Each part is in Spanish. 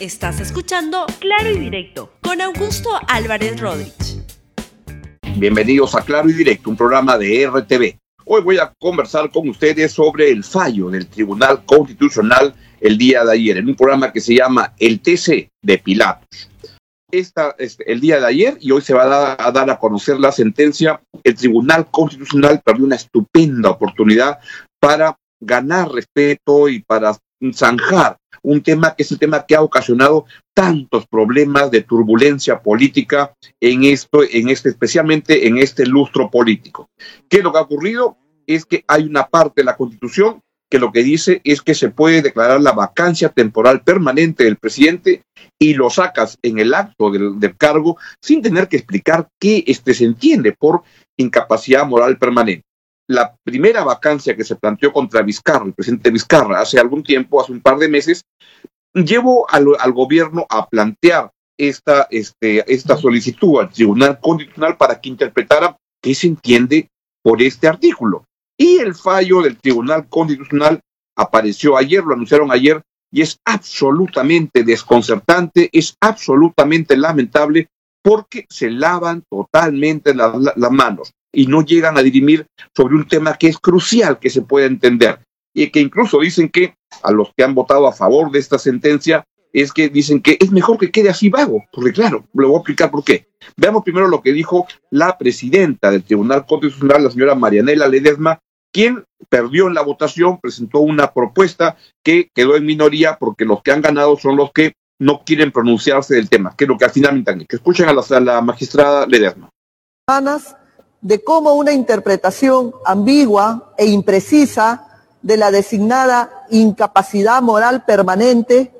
Estás escuchando Claro y Directo con Augusto Álvarez Rodríguez. Bienvenidos a Claro y Directo, un programa de RTV. Hoy voy a conversar con ustedes sobre el fallo del Tribunal Constitucional el día de ayer, en un programa que se llama El TC de Pilatos. Esta, este, el día de ayer y hoy se va a dar, a dar a conocer la sentencia. El Tribunal Constitucional perdió una estupenda oportunidad para ganar respeto y para zanjar un tema que es el tema que ha ocasionado tantos problemas de turbulencia política en esto, en este, especialmente en este lustro político. ¿Qué es lo que ha ocurrido? Es que hay una parte de la Constitución que lo que dice es que se puede declarar la vacancia temporal permanente del presidente y lo sacas en el acto del, cargo sin tener que explicar qué este se entiende por incapacidad moral permanente la primera vacancia que se planteó contra Vizcarra, el presidente Vizcarra, hace algún tiempo, hace un par de meses, llevó al, al gobierno a plantear esta, este, esta solicitud al Tribunal Constitucional para que interpretara qué se entiende por este artículo. Y el fallo del Tribunal Constitucional apareció ayer, lo anunciaron ayer, y es absolutamente desconcertante, es absolutamente lamentable porque se lavan totalmente las, las manos y no llegan a dirimir sobre un tema que es crucial que se pueda entender. Y que incluso dicen que a los que han votado a favor de esta sentencia es que dicen que es mejor que quede así vago, porque claro, le voy a explicar por qué. Veamos primero lo que dijo la presidenta del Tribunal Constitucional, la señora Marianela Ledesma, quien perdió en la votación, presentó una propuesta que quedó en minoría porque los que han ganado son los que no quieren pronunciarse del tema, que es lo que al final me Que escuchen a la, a la magistrada Ledesma de cómo una interpretación ambigua e imprecisa de la designada incapacidad moral permanente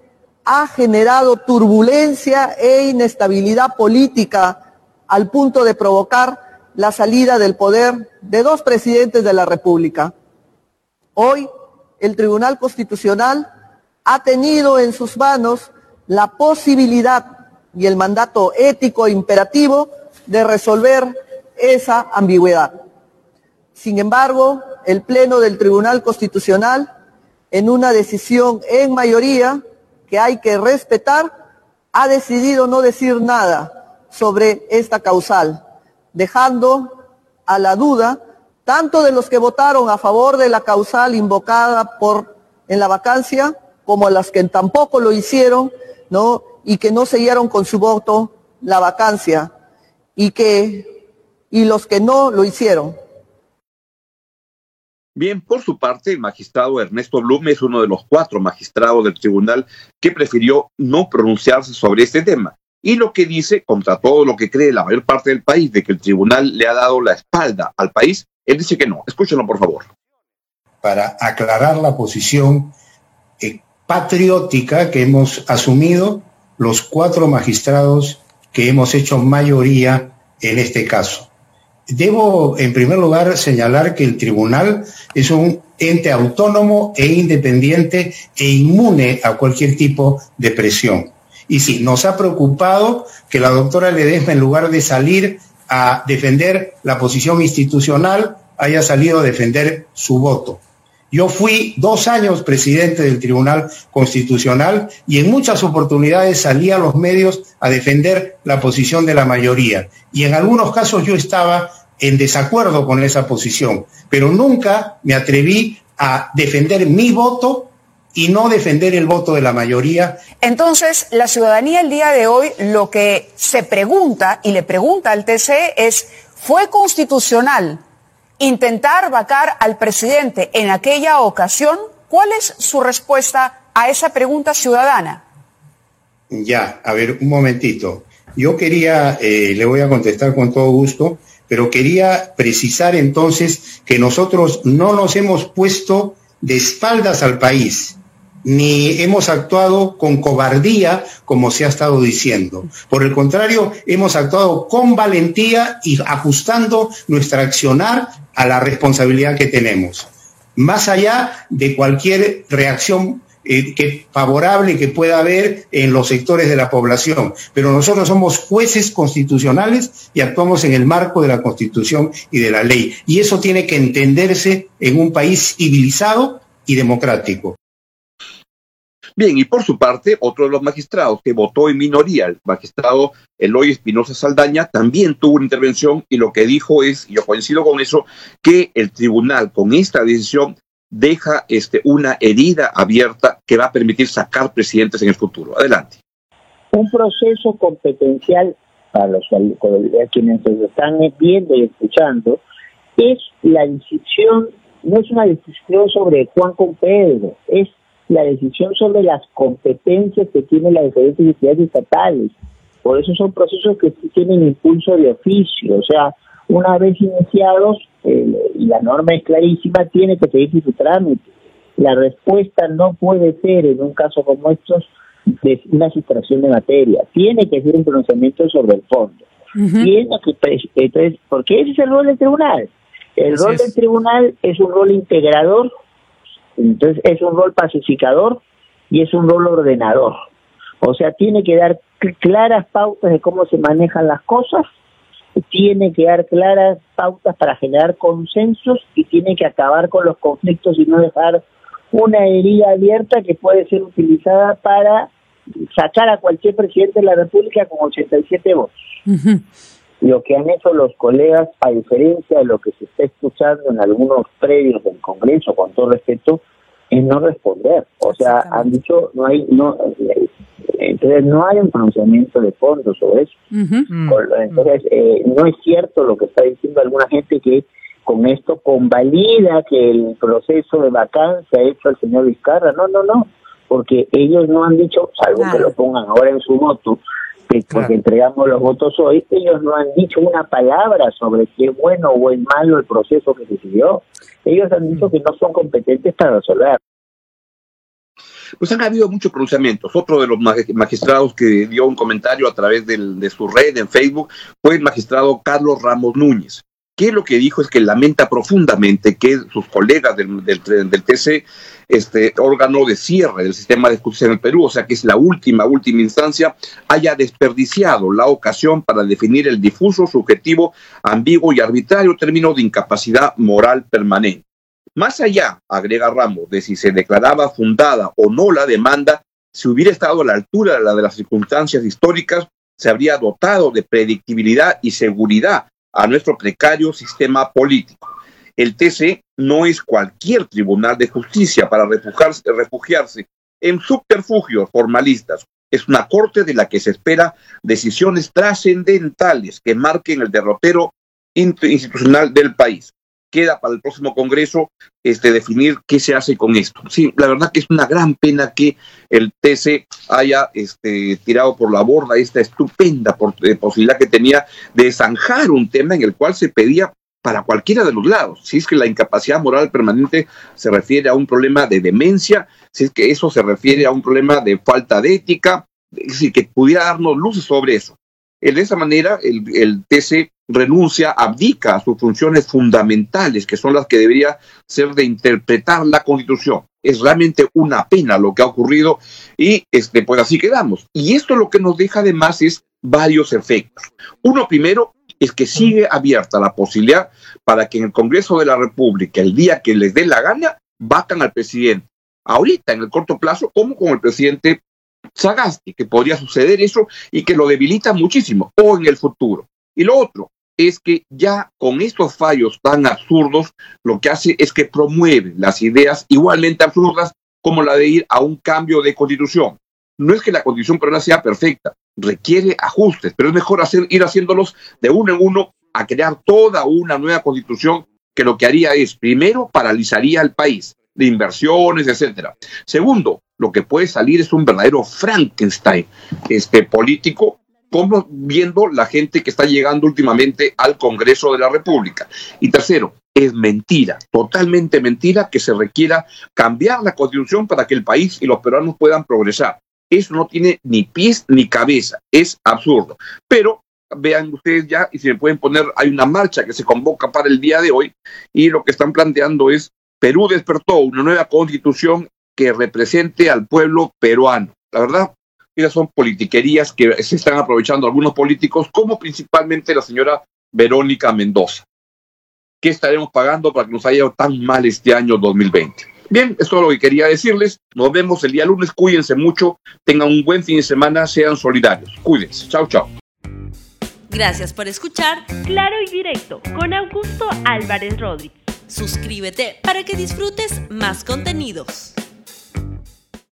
ha generado turbulencia e inestabilidad política al punto de provocar la salida del poder de dos presidentes de la República. Hoy, el Tribunal Constitucional ha tenido en sus manos la posibilidad y el mandato ético imperativo de resolver esa ambigüedad. Sin embargo, el Pleno del Tribunal Constitucional, en una decisión en mayoría que hay que respetar, ha decidido no decir nada sobre esta causal, dejando a la duda tanto de los que votaron a favor de la causal invocada por en la vacancia, como a las que tampoco lo hicieron. Y que no sellaron con su voto la vacancia y que y los que no lo hicieron. Bien, por su parte, el magistrado Ernesto Blum es uno de los cuatro magistrados del tribunal que prefirió no pronunciarse sobre este tema. Y lo que dice, contra todo lo que cree la mayor parte del país, de que el tribunal le ha dado la espalda al país, él dice que no. Escúchenlo, por favor. Para aclarar la posición eh, patriótica que hemos asumido los cuatro magistrados que hemos hecho mayoría en este caso. Debo, en primer lugar, señalar que el tribunal es un ente autónomo e independiente e inmune a cualquier tipo de presión. Y sí, nos ha preocupado que la doctora Ledesma, en lugar de salir a defender la posición institucional, haya salido a defender su voto. Yo fui dos años presidente del Tribunal Constitucional y en muchas oportunidades salí a los medios a defender la posición de la mayoría. Y en algunos casos yo estaba en desacuerdo con esa posición, pero nunca me atreví a defender mi voto y no defender el voto de la mayoría. Entonces, la ciudadanía el día de hoy lo que se pregunta y le pregunta al TC es, ¿fue constitucional intentar vacar al presidente en aquella ocasión? ¿Cuál es su respuesta a esa pregunta ciudadana? Ya, a ver, un momentito. Yo quería, eh, le voy a contestar con todo gusto, pero quería precisar entonces que nosotros no nos hemos puesto de espaldas al país, ni hemos actuado con cobardía, como se ha estado diciendo. Por el contrario, hemos actuado con valentía y ajustando nuestra accionar a la responsabilidad que tenemos. Más allá de cualquier reacción eh, que favorable que pueda haber en los sectores de la población. Pero nosotros somos jueces constitucionales y actuamos en el marco de la Constitución y de la ley. Y eso tiene que entenderse en un país civilizado y democrático. Bien, y por su parte, otro de los magistrados que votó en minoría, el magistrado Eloy Espinosa Saldaña, también tuvo una intervención y lo que dijo es, y yo coincido con eso, que el tribunal con esta decisión deja este, una herida abierta que va a permitir sacar presidentes en el futuro. Adelante. Un proceso competencial para los quienes nos están viendo y escuchando es la decisión, no es una decisión sobre Juan con Pedro, es la decisión sobre las competencias que tienen las diferentes entidades estatales. Por eso son procesos que tienen impulso de oficio, o sea, una vez iniciados, y la norma es clarísima, tiene que seguir su trámite. La respuesta no puede ser, en un caso como estos, de una sustracción de materia. Tiene que ser un pronunciamiento sobre el fondo. Tiene que, entonces, porque ese es el rol del tribunal. El rol del tribunal es un rol integrador entonces es un rol pacificador y es un rol ordenador. O sea, tiene que dar claras pautas de cómo se manejan las cosas, tiene que dar claras pautas para generar consensos y tiene que acabar con los conflictos y no dejar una herida abierta que puede ser utilizada para sacar a cualquier presidente de la República con 87 votos. Lo que han hecho los colegas, a diferencia de lo que se está escuchando en algunos predios del Congreso, con todo respeto, es no responder. O sea, han dicho, no hay, no, entonces no hay un pronunciamiento de fondo sobre eso. Mm. Entonces, eh, no es cierto lo que está diciendo alguna gente que con esto convalida que el proceso de vacancia hecho el señor Vizcarra. No, no, no, porque ellos no han dicho, salvo que lo pongan ahora en su voto, porque entregamos los votos hoy, ellos no han dicho una palabra sobre si es bueno o es malo el proceso que se siguió. Ellos han dicho mm. que no son competentes para resolver. Pues han habido muchos pronunciamientos. Otro de los magistrados que dio un comentario a través de su red en Facebook fue el magistrado Carlos Ramos Núñez que lo que dijo es que lamenta profundamente que sus colegas del, del, TC, este órgano de cierre del sistema de justicia en el Perú, o sea que es la última, última instancia, haya desperdiciado la ocasión para definir el difuso, subjetivo, ambiguo y arbitrario término de incapacidad moral permanente. Más allá, agrega Ramos, de si se declaraba fundada o no la demanda, si hubiera estado a la altura de, la de las circunstancias históricas, se habría dotado de predictibilidad y seguridad a nuestro precario sistema político. El TC no es cualquier tribunal de justicia para refugiarse, refugiarse en subterfugios formalistas. Es una corte de la que se espera decisiones trascendentales que marquen el derrotero institucional del país. Queda para el próximo Congreso este, definir qué se hace con esto. Sí, la verdad que es una gran pena que el TC haya este, tirado por la borda esta estupenda eh, posibilidad que tenía de zanjar un tema en el cual se pedía para cualquiera de los lados. Si es que la incapacidad moral permanente se refiere a un problema de demencia, si es que eso se refiere a un problema de falta de ética, es decir, que pudiera darnos luces sobre eso. De esa manera, el TC renuncia, abdica a sus funciones fundamentales, que son las que debería ser de interpretar la Constitución. Es realmente una pena lo que ha ocurrido y este, pues así quedamos. Y esto lo que nos deja además es varios efectos. Uno primero es que sigue abierta la posibilidad para que en el Congreso de la República, el día que les dé la gana, vacan al presidente. Ahorita, en el corto plazo, como con el presidente Sagasti, que podría suceder eso y que lo debilita muchísimo, o en el futuro. Y lo otro es que ya con estos fallos tan absurdos, lo que hace es que promueve las ideas igualmente absurdas como la de ir a un cambio de constitución. No es que la constitución peruana sea perfecta, requiere ajustes, pero es mejor hacer, ir haciéndolos de uno en uno a crear toda una nueva constitución que lo que haría es, primero, paralizaría el país de inversiones, etcétera. Segundo, lo que puede salir es un verdadero Frankenstein este, político, como viendo la gente que está llegando últimamente al Congreso de la República. Y tercero, es mentira, totalmente mentira que se requiera cambiar la constitución para que el país y los peruanos puedan progresar. Eso no tiene ni pies ni cabeza, es absurdo. Pero vean ustedes ya, y si me pueden poner, hay una marcha que se convoca para el día de hoy, y lo que están planteando es, Perú despertó una nueva constitución que represente al pueblo peruano. La verdad, esas son politiquerías que se están aprovechando algunos políticos, como principalmente la señora Verónica Mendoza. ¿Qué estaremos pagando para que nos haya ido tan mal este año 2020? Bien, esto es lo que quería decirles. Nos vemos el día lunes. Cuídense mucho. Tengan un buen fin de semana. Sean solidarios. Cuídense. Chao, chao. Gracias por escuchar Claro y Directo con Augusto Álvarez Rodríguez. Suscríbete para que disfrutes más contenidos.